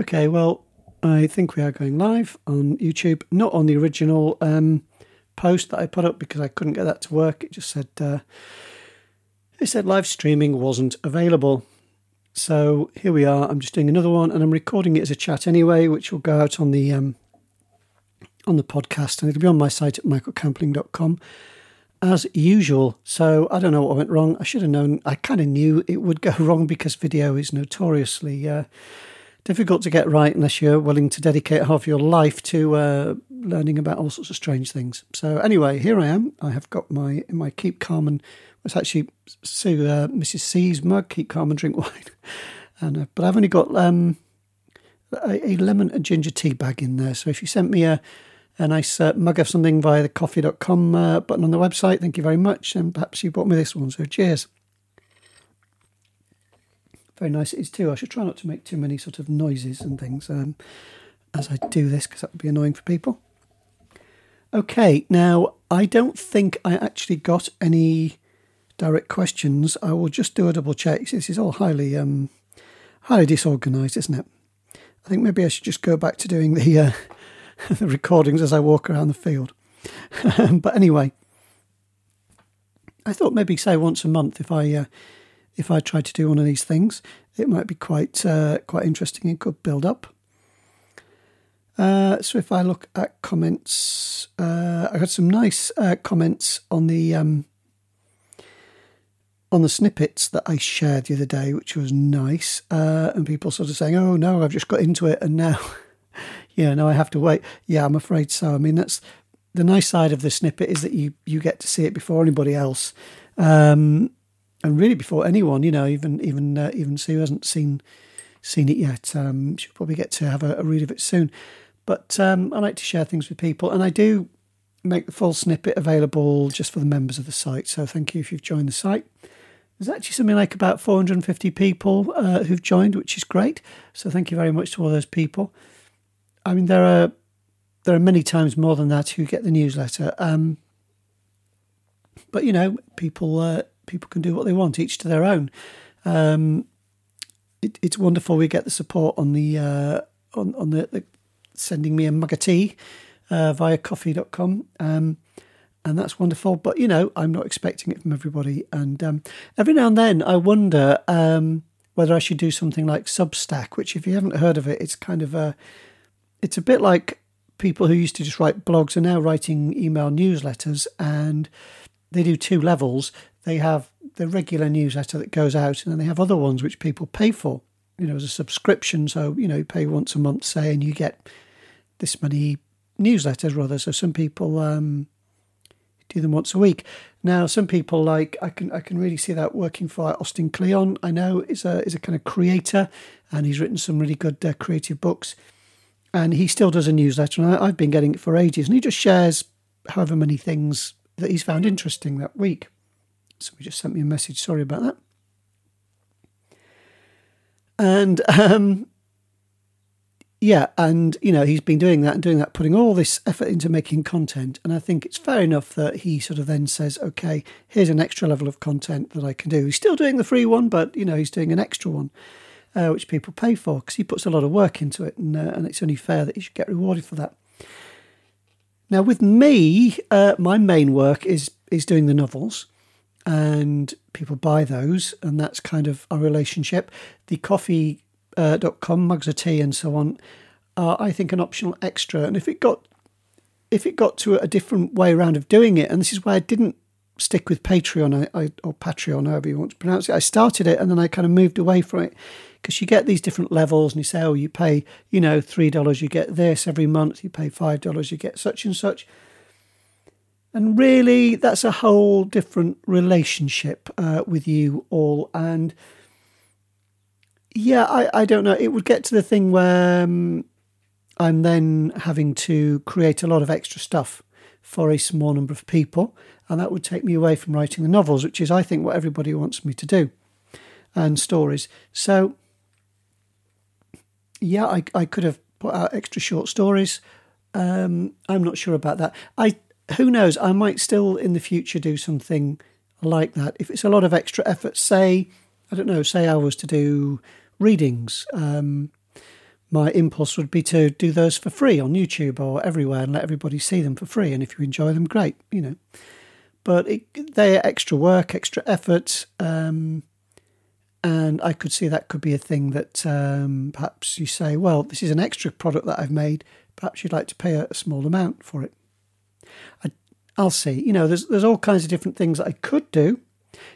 Okay, well, I think we are going live on YouTube, not on the original um, post that I put up because I couldn't get that to work. It just said uh, it said live streaming wasn't available. So here we are. I'm just doing another one, and I'm recording it as a chat anyway, which will go out on the um, on the podcast, and it'll be on my site at michaelcampling.com as usual. So I don't know what went wrong. I should have known. I kind of knew it would go wrong because video is notoriously uh, difficult to get right unless you're willing to dedicate half your life to uh, learning about all sorts of strange things. So anyway, here I am. I have got my my keep calm and it's actually Sue, uh, Mrs. C's mug. Keep calm and drink wine. and uh, but I've only got um, a, a, lemon and ginger tea bag in there. So if you sent me a a nice uh, mug of something via the ko-fi.com uh, button on the website, thank you very much. And perhaps you bought me this one. So cheers. Very nice it is too. I should try not to make too many sort of noises and things um, as I do this because that would be annoying for people. Okay, now I don't think I actually got any direct questions. I will just do a double check. This is all highly um, highly disorganized, isn't it? I think maybe I should just go back to doing the uh, the recordings as I walk around the field. but anyway, I thought maybe say once a month if I uh, if I tried to do one of these things, it might be quite uh, quite interesting and could build up. Uh, so if I look at comments, uh, I got some nice uh, comments on the um, on the snippets that I shared the other day, which was nice, uh, and people sort of saying, "Oh no, I've just got into it, and now, yeah, now I have to wait." Yeah, I'm afraid so. I mean, that's the nice side of the snippet is that you you get to see it before anybody else. Um, and really before anyone, you know, even even uh, even Sue hasn't seen seen it yet. Um, she'll probably get to have a, a read of it soon. But um, I like to share things with people, and I do make the full snippet available just for the members of the site. So thank you if you've joined the site. There's actually something like about 450 people uh, who've joined, which is great. So thank you very much to all those people. I mean, there are there are many times more than that who get the newsletter. Um, but you know, people uh, people can do what they want, each to their own. Um, it, it's wonderful we get the support on the uh, on on the, the, sending me a mug of tea uh, via ko-fi.com. Um, and that's wonderful. But you know, I'm not expecting it from everybody. And um, every now and then, I wonder um, whether I should do something like Substack. Which, if you haven't heard of it, it's kind of a, it's a bit like people who used to just write blogs are now writing email newsletters, and they do two levels they have the regular newsletter that goes out, and then they have other ones which people pay for, you know, as a subscription. So, you know, you pay once a month, say, and you get this many newsletters, rather. So some people um, do them once a week. Now, some people like I can I can really see that working for Austin Kleon. I know is a is a kind of creator, and he's written some really good uh, creative books, and he still does a newsletter, and I, I've been getting it for ages, and he just shares however many things that he's found interesting that week. Somebody just sent me a message. Sorry about that. And um, yeah, and you know he's been doing that and doing that, putting all this effort into making content. And I think it's fair enough that he sort of then says, "Okay, here's an extra level of content that I can do." He's still doing the free one, but you know he's doing an extra one, uh, which people pay for because he puts a lot of work into it, and uh, and it's only fair that he should get rewarded for that. Now, with me, uh, my main work is is doing the novels and people buy those, and that's kind of our relationship. The ko-fi.com, uh, mugs of tea, and so on are, I think, an optional extra. And if it got if it got to a different way around of doing it, and this is why I didn't stick with Patreon I, I, or Patreon, however you want to pronounce it. I started it and then I kind of moved away from it because you get these different levels and you say, oh, you pay, you know, $3, you get this every month, you pay $5, you get such and such. And really, that's a whole different relationship uh, with you all. And yeah, I, I don't know. It would get to the thing where um, I'm then having to create a lot of extra stuff for a small number of people. And that would take me away from writing the novels, which is, I think, what everybody wants me to do, and stories. So, yeah, I, I could have put out extra short stories. Um, I'm not sure about that. I who knows? I might still in the future do something like that. If it's a lot of extra effort, say, I don't know, say I was to do readings, um, my impulse would be to do those for free on YouTube or everywhere and let everybody see them for free. And if you enjoy them, great, you know. But it, they're extra work, extra effort. Um, and I could see that could be a thing that um, perhaps you say, well, this is an extra product that I've made. Perhaps you'd like to pay a, a small amount for it. I, I'll see. You know, there's there's all kinds of different things that I could do.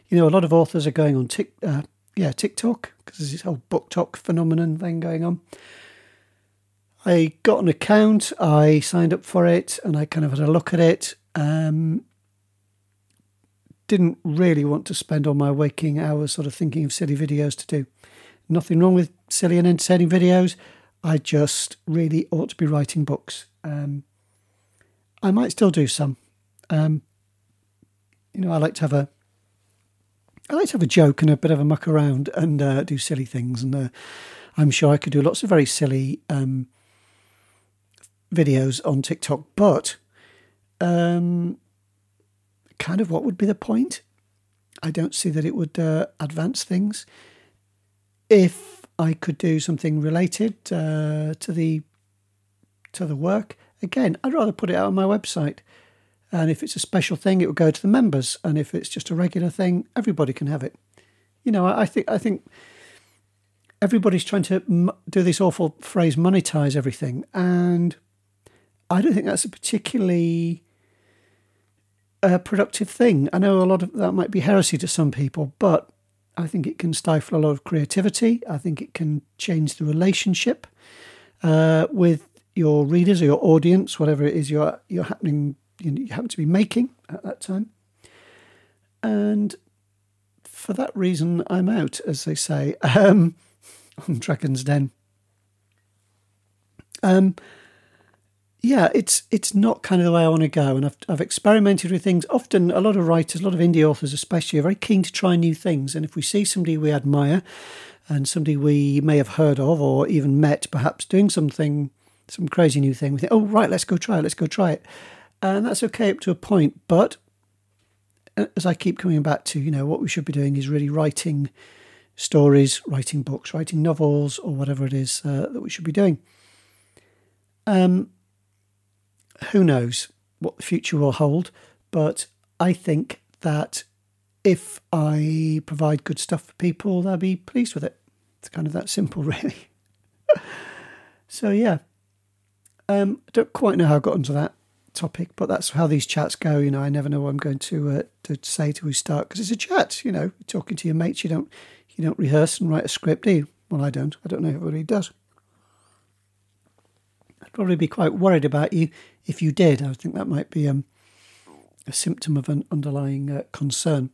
You know, a lot of authors are going on Tik, uh, yeah, TikTok because there's this whole BookTok phenomenon thing going on. I got an account, I signed up for it, and I kind of had a look at it. Um, didn't really want to spend all my waking hours sort of thinking of silly videos to do. Nothing wrong with silly and entertaining videos. I just really ought to be writing books. Um, I might still do some. Um, you know, I like to have a I like to have a joke and a bit of a muck around and uh, do silly things. And uh, I'm sure I could do lots of very silly um, videos on TikTok. But um, kind of what would be the point? I don't see that it would uh, advance things. If I could do something related uh, to the to the work, again, I'd rather put it out on my website. And if it's a special thing, it would go to the members. And if it's just a regular thing, everybody can have it. You know, I, I think I think everybody's trying to m- do this awful phrase monetize everything, and I don't think that's a particularly uh, productive thing. I know a lot of that might be heresy to some people, but I think it can stifle a lot of creativity. I think it can change the relationship uh, with your readers or your audience, whatever it is you're you're happening you happen to be making at that time. And for that reason, I'm out, as they say, um, on Dragon's Den. Um, yeah, it's it's not kind of the way I want to go, and I've I've experimented with things. Often, a lot of writers, a lot of indie authors, especially, are very keen to try new things. And if we see somebody we admire, and somebody we may have heard of or even met, perhaps doing something, some crazy new thing, we think, oh right, let's go try it, let's go try it and that's okay up to a point. But uh, as I keep coming back to, you know, what we should be doing is really writing stories, writing books, writing novels, or whatever it is uh, that we should be doing. Um, who knows what the future will hold, but I think that if I provide good stuff for people, they'll be pleased with it. It's kind of that simple, really. so yeah, um, I don't quite know how I got onto that topic, but that's how these chats go. You know, I never know what I'm going to uh, to say till we start because it's a chat. You know, talking to your mates. You don't you don't rehearse and write a script, do you? Well, I don't. I don't know if everybody does. I'd probably be quite worried about you if you did. I think that might be um, a symptom of an underlying uh, concern.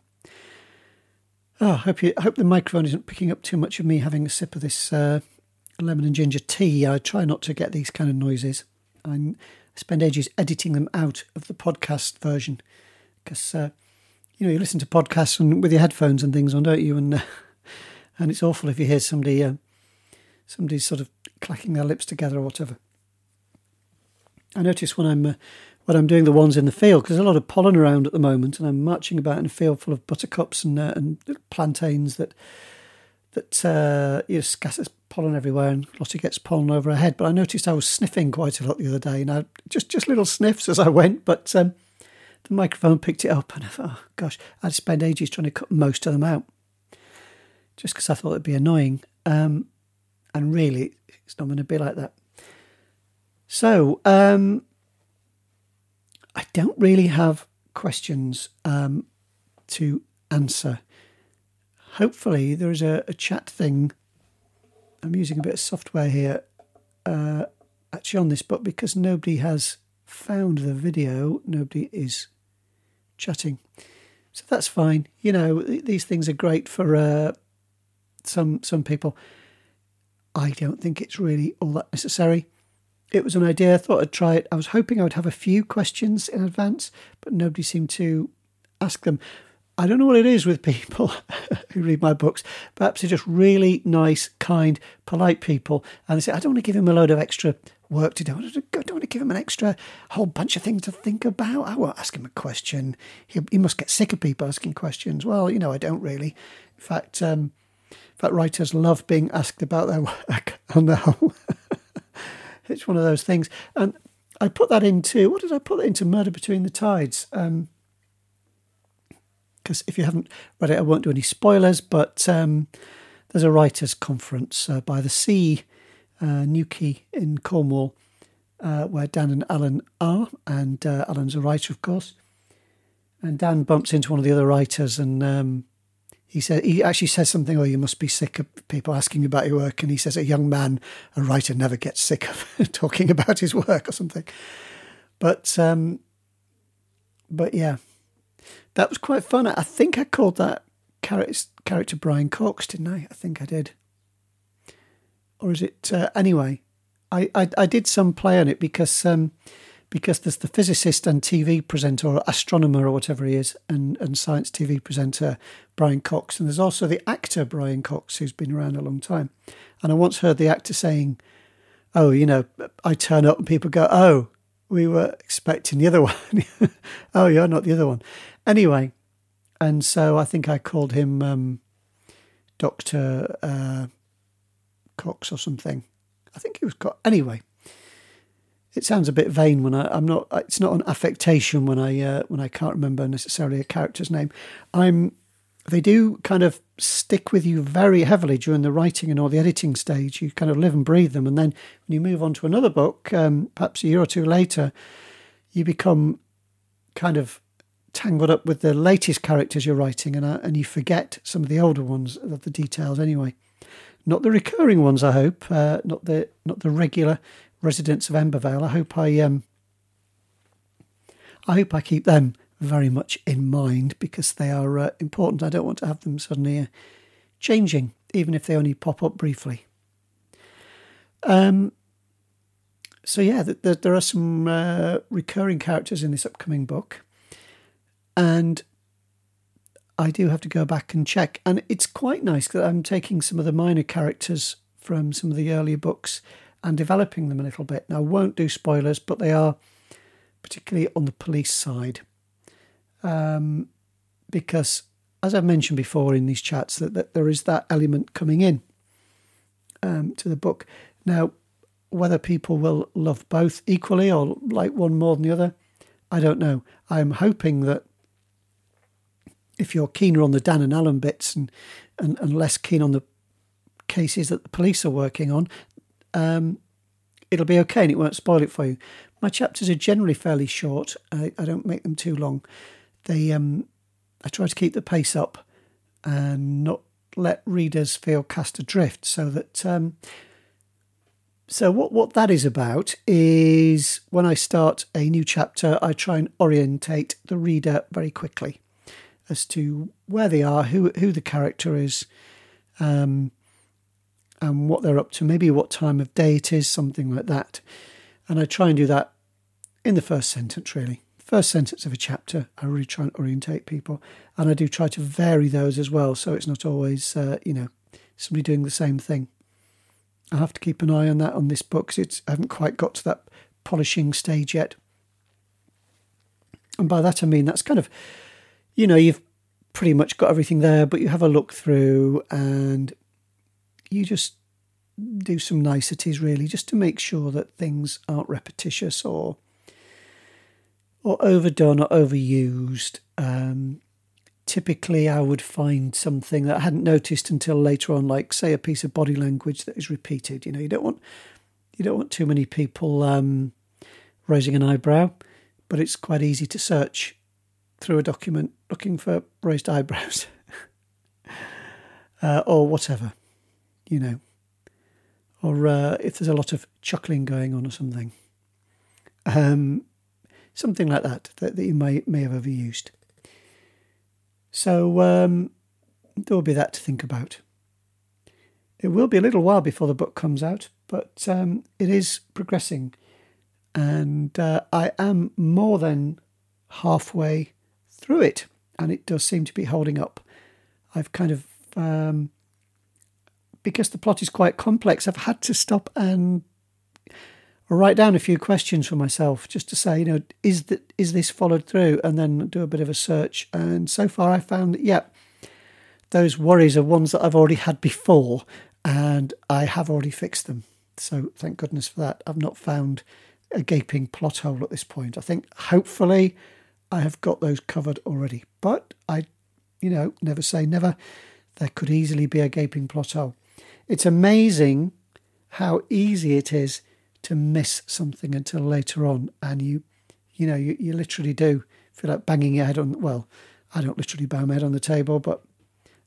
Oh, I hope you I hope the microphone isn't picking up too much of me having a sip of this uh, lemon and ginger tea. I try not to get these kind of noises. I'm spend ages editing them out of the podcast version because uh, you know you listen to podcasts and, with your headphones and things on, don't you? And uh, and it's awful if you hear somebody uh, somebody sort of clacking their lips together or whatever. I notice when I'm uh, when I'm doing the ones in the field because there's a lot of pollen around at the moment, and I'm marching about in a field full of buttercups and uh, and plantains that that uh, you know, scatters pollen everywhere and Lottie gets pollen over her head. But I noticed I was sniffing quite a lot the other day, and I just just little sniffs as I went. But um, the microphone picked it up, and I thought, oh gosh, I'd spend ages trying to cut most of them out, just because I thought it'd be annoying. Um, and really, it's not going to be like that. So um, I don't really have questions um, to answer hopefully there is a, a, chat thing. I'm using a bit of software here, uh, actually on this, but because nobody has found the video, nobody is chatting. So that's fine. You know, these things are great for uh, some some people. I don't think it's really all that necessary. It was an idea. I thought I'd try it. I was hoping I would have a few questions in advance, but nobody seemed to ask them. I don't know what it is with people who read my books. Perhaps they're just really nice, kind, polite people. And they say, I don't want to give him a load of extra work to do. I don't want to give him an extra whole bunch of things to think about. I won't ask him a question. He, he must get sick of people asking questions. Well, you know, I don't really. In fact, um, in fact, writers love being asked about their work on the whole. it's one of those things. And I put that into what did I put that into? Murder Between the Tides. Um, because if you haven't read it, I won't do any spoilers. But um, there's a writers' conference uh, by the sea, uh, Newquay in Cornwall, uh, where Dan and Alan are, and uh, Alan's a writer, of course. And Dan bumps into one of the other writers, and um, he said he actually says something. Oh, you must be sick of people asking about your work. And he says a young man, a writer, never gets sick of talking about his work or something. But um, but yeah, that was quite fun. I think I called that character, Brian Cox, didn't I? I think I did. Or is it uh, anyway? I, I, I did some play on it because um, because there's the physicist and TV presenter or astronomer or whatever he is and, and science TV presenter Brian Cox and there's also the actor Brian Cox who's been around a long time and I once heard the actor saying oh you know I turn up and people go oh we were expecting the other one oh you're not the other one Anyway, and so I think I called him um, Doctor uh, Cox or something. I think he was Cox. Anyway, it sounds a bit vain when I, am not. It's not an affectation when I uh, when I can't remember necessarily a character's name. I'm. They do kind of stick with you very heavily during the writing and all the editing stage. You kind of live and breathe them, and then when you move on to another book, um, perhaps a year or two later, you become kind of tangled up with the latest characters you're writing, and uh, and you forget some of the older ones of the details anyway. Not the recurring ones, I hope. Uh, not the not the regular residents of Embervale. I hope I um. I hope I keep them very much in mind because they are uh, important. I don't want to have them suddenly uh, changing, even if they only pop up briefly. Um. So yeah, there are some uh, recurring characters in this upcoming book and I do have to go back and check. And it's quite nice that I'm taking some of the minor characters from some of the earlier books and developing them a little bit. Now, I won't do spoilers, but they are particularly on the police side. Um, because, as I've mentioned before in these chats, that, that there is that element coming in um, to the book. Now, whether people will love both equally or like one more than the other, I don't know. I'm hoping that if you're keener on the Dan and Alan bits and, and, and less keen on the cases that the police are working on, um, it'll be okay and it won't spoil it for you. My chapters are generally fairly short. I, I don't make them too long. They, um, I try to keep the pace up and not let readers feel cast adrift. So that, um, so what what that is about is when I start a new chapter, I try and orientate the reader very quickly as to where they are, who who the character is, um, and what they're up to. Maybe what time of day it is, something like that. And I try and do that in the first sentence, really. First sentence of a chapter, I really try and orientate people, and I do try to vary those as well, so it's not always, uh, you know, somebody doing the same thing. I have to keep an eye on that on this book because it's I haven't quite got to that polishing stage yet. And by that I mean that's kind of you know, you've pretty much got everything there, but you have a look through and you just do some niceties really just to make sure that things aren't repetitious or or overdone or overused. Um, typically, I would find something that I hadn't noticed until later on, like say a piece of body language that is repeated. You know, you don't want you don't want too many people um, raising an eyebrow, but it's quite easy to search through a document looking for raised eyebrows uh, or whatever, you know, or uh, if there's a lot of chuckling going on or something, um, something like that, that that you may may have overused. So um, there will be that to think about. It will be a little while before the book comes out, but um, it is progressing, and uh, I am more than halfway through it, and it does seem to be holding up. I've kind of, um, because the plot is quite complex, I've had to stop and write down a few questions for myself just to say, you know, is that is this followed through, and then do a bit of a search. And so far, I found that yeah, those worries are ones that I've already had before, and I have already fixed them. So thank goodness for that. I've not found a gaping plot hole at this point. I think hopefully I have got those covered already. But I, you know, never say never. There could easily be a gaping plot hole. It's amazing how easy it is to miss something until later on, and you, you know, you, you literally do feel like banging your head on. Well, I don't literally bang my head on the table, but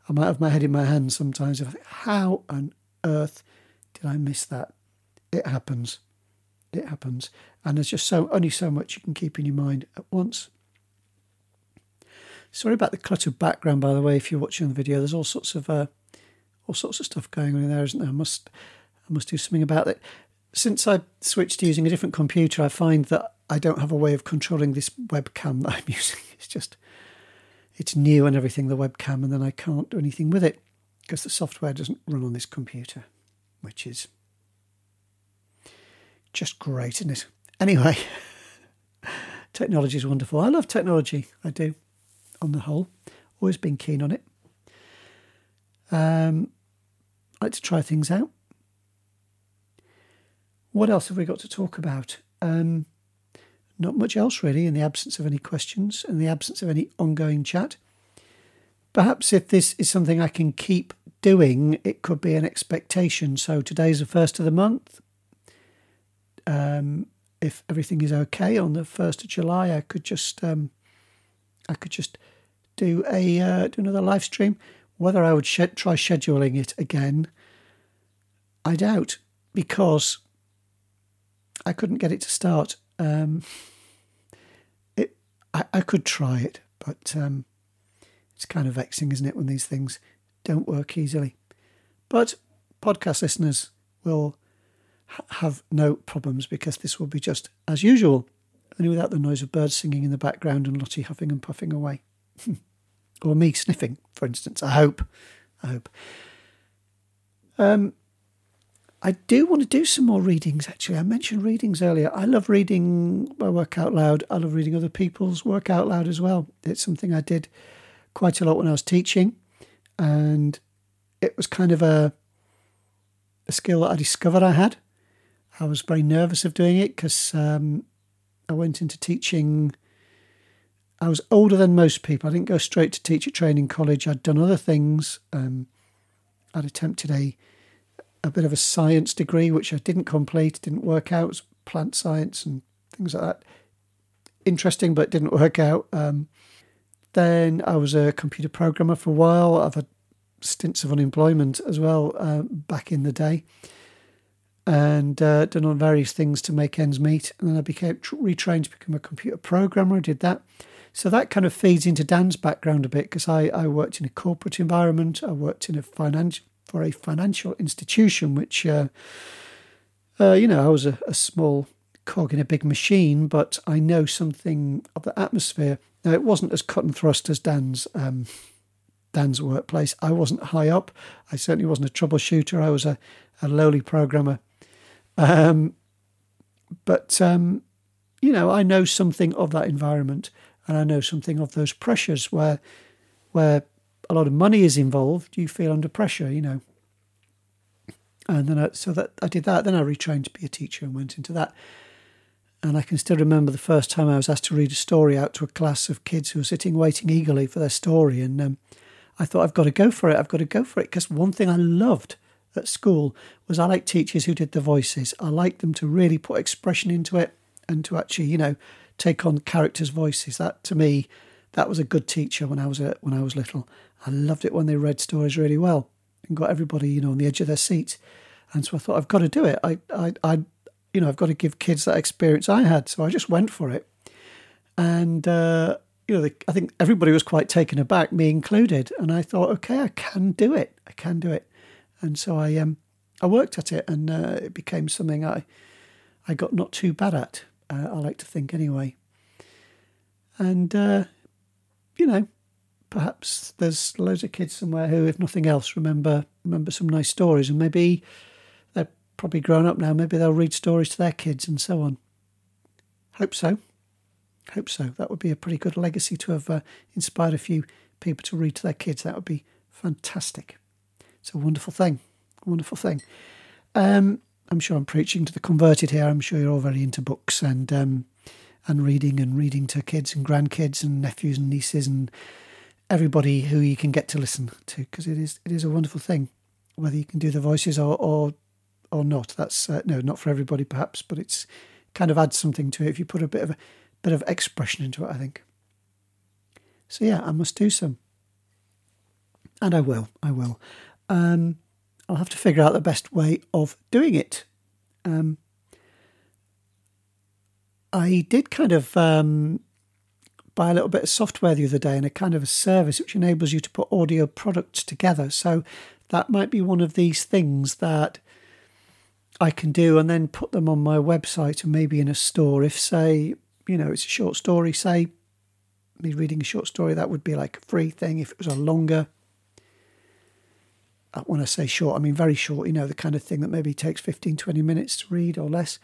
I might have my head in my hands sometimes. I think, how on earth did I miss that? It happens. It happens, and there's just so only so much you can keep in your mind at once. Sorry about the cluttered background, by the way. If you're watching the video, there's all sorts of uh, all sorts of stuff going on in there, isn't there? I must I must do something about it. Since I switched to using a different computer, I find that I don't have a way of controlling this webcam that I'm using. It's just it's new and everything, the webcam, and then I can't do anything with it because the software doesn't run on this computer, which is just great, isn't it? Anyway, technology is wonderful. I love technology. I do, on the whole. Always been keen on it. Um, like to try things out. What else have we got to talk about? Um, not much else really, in the absence of any questions, in the absence of any ongoing chat. Perhaps if this is something I can keep doing, it could be an expectation. So today's the first of the month. Um, if everything is okay on the first of July, I could just um, I could just do a uh, do another live stream. Whether I would sh- try scheduling it again, I doubt because I couldn't get it to start. Um, it I, I could try it, but um, it's kind of vexing, isn't it, when these things don't work easily. But podcast listeners will ha- have no problems because this will be just as usual, only without the noise of birds singing in the background and Lottie huffing and puffing away. Or me sniffing, for instance. I hope. I hope. Um, I do want to do some more readings, actually. I mentioned readings earlier. I love reading my work out loud. I love reading other people's work out loud as well. It's something I did quite a lot when I was teaching. And it was kind of a, a skill that I discovered I had. I was very nervous of doing it because um, I went into teaching. I was older than most people. I didn't go straight to teacher training college. I'd done other things. Um, I'd attempted a a bit of a science degree, which I didn't complete, didn't work out. Plant science and things like that. Interesting, but didn't work out. Um, then I was a computer programmer for a while. I've had stints of unemployment as well uh, back in the day, and uh, done on various things to make ends meet. And then I became retrained to become a computer programmer. I did that. So that kind of feeds into Dan's background a bit because I, I worked in a corporate environment. I worked in a financial for a financial institution, which, uh, uh, you know, I was a, a, small cog in a big machine, but I know something of the atmosphere. Now, it wasn't as cut and thrust as Dan's. Um, Dan's workplace. I wasn't high up. I certainly wasn't a troubleshooter. I was a, a lowly programmer. Um, but, um, you know, I know something of that environment and I know something of those pressures where, where a lot of money is involved, you feel under pressure, you know. And then I, so that I did that. Then I retrained to be a teacher and went into that. And I can still remember the first time I was asked to read a story out to a class of kids who were sitting waiting eagerly for their story. And um, I thought, I've got to go for it. I've got to go for it. Because one thing I loved at school was I liked teachers who did the voices. I liked them to really put expression into it and to actually, you know, take on characters' voices. That to me, that was a good teacher when I was a, when I was little. I loved it when they read stories really well and got everybody, you know, on the edge of their seats. And so I thought, I've got to do it. I, I, I you know, I've got to give kids that experience I had. So I just went for it. And, uh, you know, the, I think everybody was quite taken aback, me included. And I thought, okay, I can do it. I can do it. And so I, um, I worked at it, and uh, it became something I, I got not too bad at. Uh, I like to think anyway. And uh, you know, perhaps there's loads of kids somewhere who, if nothing else, remember remember some nice stories, and maybe they're probably grown up now. Maybe they'll read stories to their kids and so on. Hope so. Hope so. That would be a pretty good legacy to have uh, inspired a few people to read to their kids. That would be fantastic. It's a wonderful thing. Wonderful thing. Um, I'm sure I'm preaching to the converted here. I'm sure you're all very into books and um, and reading and reading to kids and grandkids and nephews and nieces and everybody who you can get to listen to because it is it is a wonderful thing. Whether you can do the voices or or, or not, that's uh, no not for everybody perhaps, but it's kind of adds something to it if you put a bit of a bit of expression into it. I think. So yeah, I must do some, and I will. I will. Um, I'll have to figure out the best way of doing it. Um, I did kind of um, buy a little bit of software the other day and a kind of a service which enables you to put audio products together. So that might be one of these things that I can do and then put them on my website and maybe in a store. If, say, you know, it's a short story, say, me reading a short story, that would be like a free thing. If it was a longer, when I say short, I mean very short, you know, the kind of thing that maybe takes 15, 20 minutes to read or less.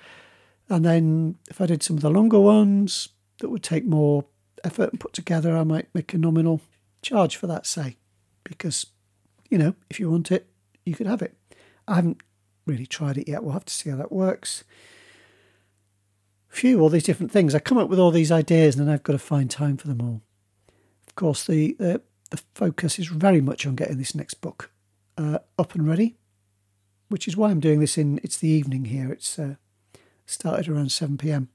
And then if I did some of the longer ones that would take more effort and put together, I might make a nominal charge for that, say, because, you know, if you want it, you could have it. I haven't really tried it yet. We'll have to see how that works. Phew, all these different things. I come up with all these ideas and then I've got to find time for them all. Of course, the, the, the focus is very much on getting this next book uh, up and ready, which is why I'm doing this in, it's the evening here. It's uh, started around 7 pm.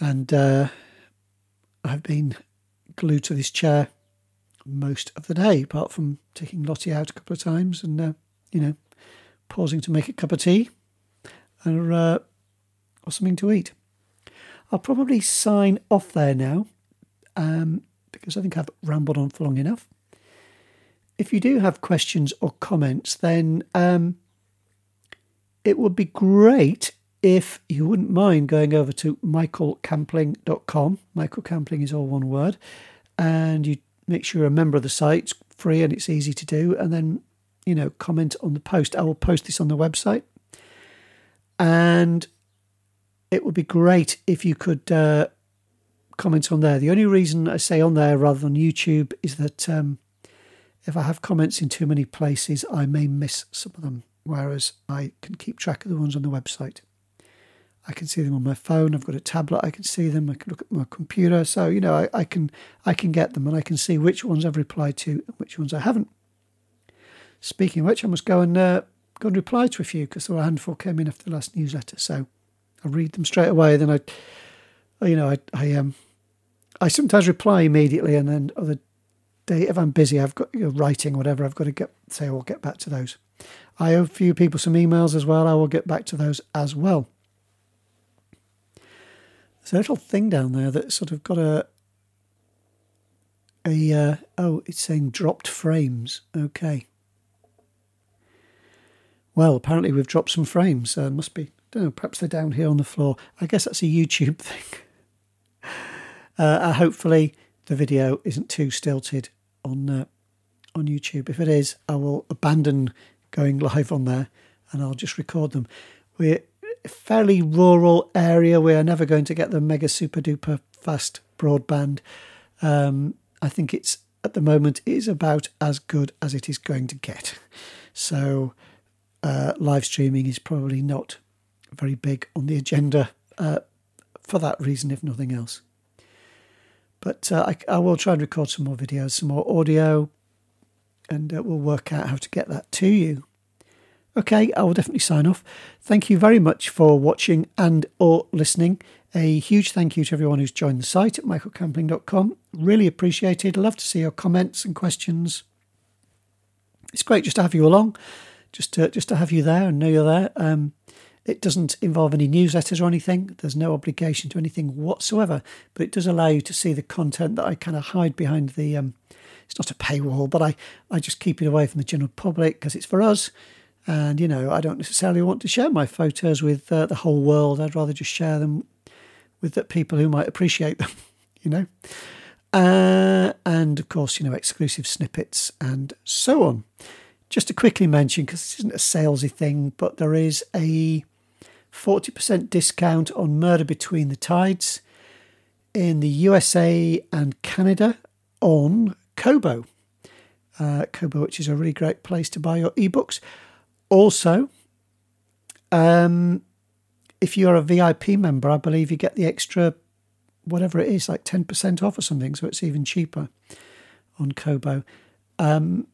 And uh, I've been glued to this chair most of the day, apart from taking Lottie out a couple of times and, uh, you know, pausing to make a cup of tea or, uh, or something to eat. I'll probably sign off there now um, because I think I've rambled on for long enough. If you do have questions or comments, then um, it would be great if you wouldn't mind going over to michaelcampling.com, Michael Campling is all one word, and you make sure you're a member of the site. It's free and it's easy to do. And then, you know, comment on the post. I will post this on the website. And it would be great if you could uh, comment on there. The only reason I say on there rather than YouTube is that um, if I have comments in too many places, I may miss some of them, whereas I can keep track of the ones on the website. I can see them on my phone. I've got a tablet. I can see them. I can look at my computer. So you know, I, I can I can get them, and I can see which ones I've replied to and which ones I haven't. Speaking of which, I must go and uh, go and reply to a few because there were a handful came in after the last newsletter. So I read them straight away. Then I, you know, I I um I sometimes reply immediately, and then other if I'm busy, I've got you writing whatever. I've got to get say I'll get back to those. I owe a few people some emails as well. I will get back to those as well. There's a little thing down there that sort of got a a uh, oh, it's saying dropped frames. Okay. Well, apparently we've dropped some frames. Uh, must be. I don't know. Perhaps they're down here on the floor. I guess that's a YouTube thing. Uh, hopefully the video isn't too stilted on uh, on YouTube. If it is, I will abandon going live on there and I'll just record them. We're a fairly rural area. We are never going to get the mega super duper fast broadband. Um, I think it's at the moment is about as good as it is going to get. So uh, live streaming is probably not very big on the agenda uh, for that reason, if nothing else. But uh, I, I, will try and record some more videos, some more audio, and uh, we'll work out how to get that to you. Okay, I will definitely sign off. Thank you very much for watching and or listening. A huge thank you to everyone who's joined the site at michaelcampling.com. Really appreciated. Love to see your comments and questions. It's great just to have you along, just to just to have you there and know you're there. Um, it doesn't involve any newsletters or anything. There's no obligation to anything whatsoever, but it does allow you to see the content that I kind of hide behind the. Um, it's not a paywall, but I I just keep it away from the general public because it's for us and, you know, I don't necessarily want to share my photos with uh, the whole world. I'd rather just share them with the people who might appreciate them, you know. Uh, and of course, you know, exclusive snippets and so on. Just to quickly mention, because this isn't a salesy thing, but there is a 40% discount on Murder Between the Tides in the USA and Canada on Kobo. Uh, Kobo, which is a really great place to buy your ebooks. Also, Um, if you're a VIP member, I believe you get the extra, whatever it is, like 10% off or something. So it's even cheaper on Kobo. Um,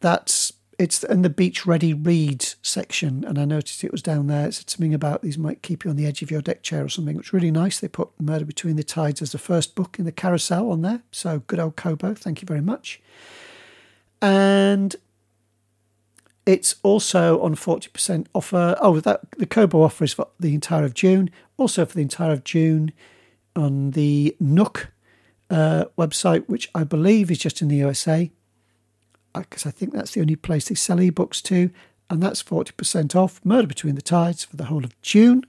that's it's in the beach ready reads section, and I noticed it was down there. It said something about these might keep you on the edge of your deck chair or something, which really nice. They put Murder Between the Tides as the first book in the carousel on there. So good old Kobo, thank you very much. And it's also on 40% offer. Oh, that the Kobo offer is for the entire of June. Also for the entire of June on the Nook uh, website, which I believe is just in the USA because I think that's the only place they sell ebooks to, and that's 40% off Murder Between the Tides for the whole of June.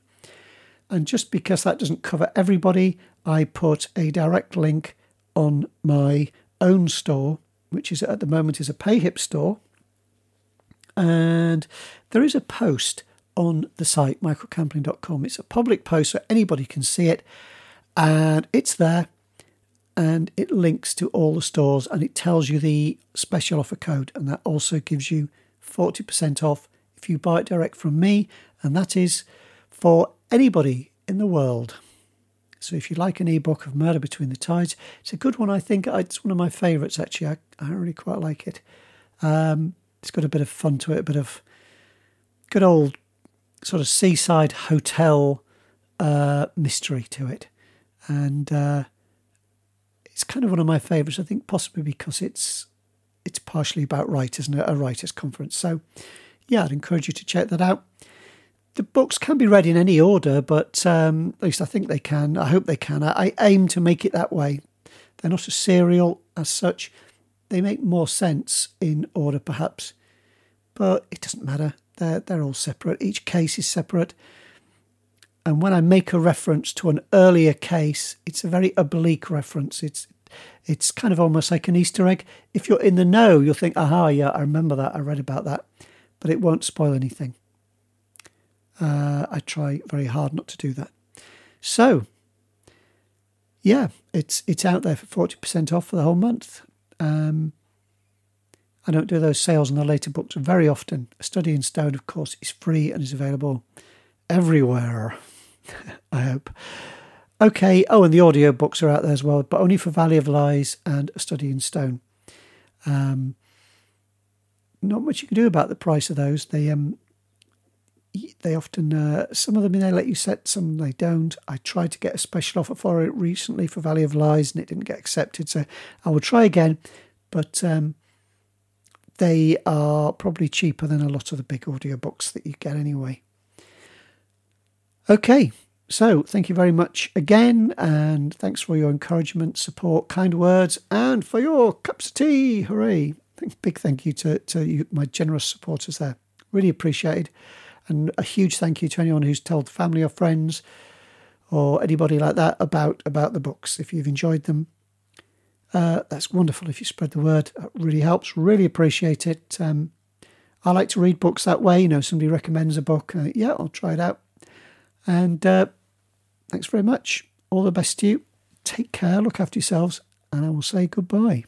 And just because that doesn't cover everybody, I put a direct link on my own store, which is at the moment is a PayHip store. And there is a post on the site, michaelcampling.com. It's a public post so anybody can see it. And it's there and it links to all the stores and it tells you the special offer code and that also gives you 40% off if you buy it direct from me and that is for anybody in the world. So if you like an ebook of murder between the tides it's a good one i think. It's one of my favorites actually. I, I really quite like it. Um, it's got a bit of fun to it a bit of good old sort of seaside hotel uh, mystery to it. And uh, it's kind of one of my favourites. I think possibly because it's it's partially about writers and a writers' conference. So, yeah, I'd encourage you to check that out. The books can be read in any order, but um, at least I think they can. I hope they can. I, I aim to make it that way. They're not a serial as such. They make more sense in order, perhaps, but it doesn't matter. They're they're all separate. Each case is separate. And when I make a reference to an earlier case, it's a very oblique reference. It's it's kind of almost like an Easter egg. If you're in the know, you'll think, aha, yeah, I remember that. I read about that. But it won't spoil anything. Uh, I try very hard not to do that. So, yeah, it's it's out there for forty percent off for the whole month. Um, I don't do those sales on the later books very often. A Study in Stone, of course, is free and is available everywhere. I hope. Okay. Oh, and the audio books are out there as well, but only for Valley of Lies and A Study in Stone. Um, not much you can do about the price of those. They um, they often uh, some of them they let you set, some they don't. I tried to get a special offer for it recently for Valley of Lies, and it didn't get accepted. So I will try again, but um, they are probably cheaper than a lot of the big audio books that you get anyway. Okay, so thank you very much again, and thanks for your encouragement, support, kind words, and for your cups of tea. Hooray! Big thank you to, to you, my generous supporters there. Really appreciated. And a huge thank you to anyone who's told family or friends or anybody like that about about the books. If you've enjoyed them, uh, that's wonderful. If you spread the word, that really helps. Really appreciate it. Um, I like to read books that way. You know, somebody recommends a book. Uh, yeah, I'll try it out. And uh, thanks very much. All the best to you. Take care, look after yourselves, and I will say goodbye.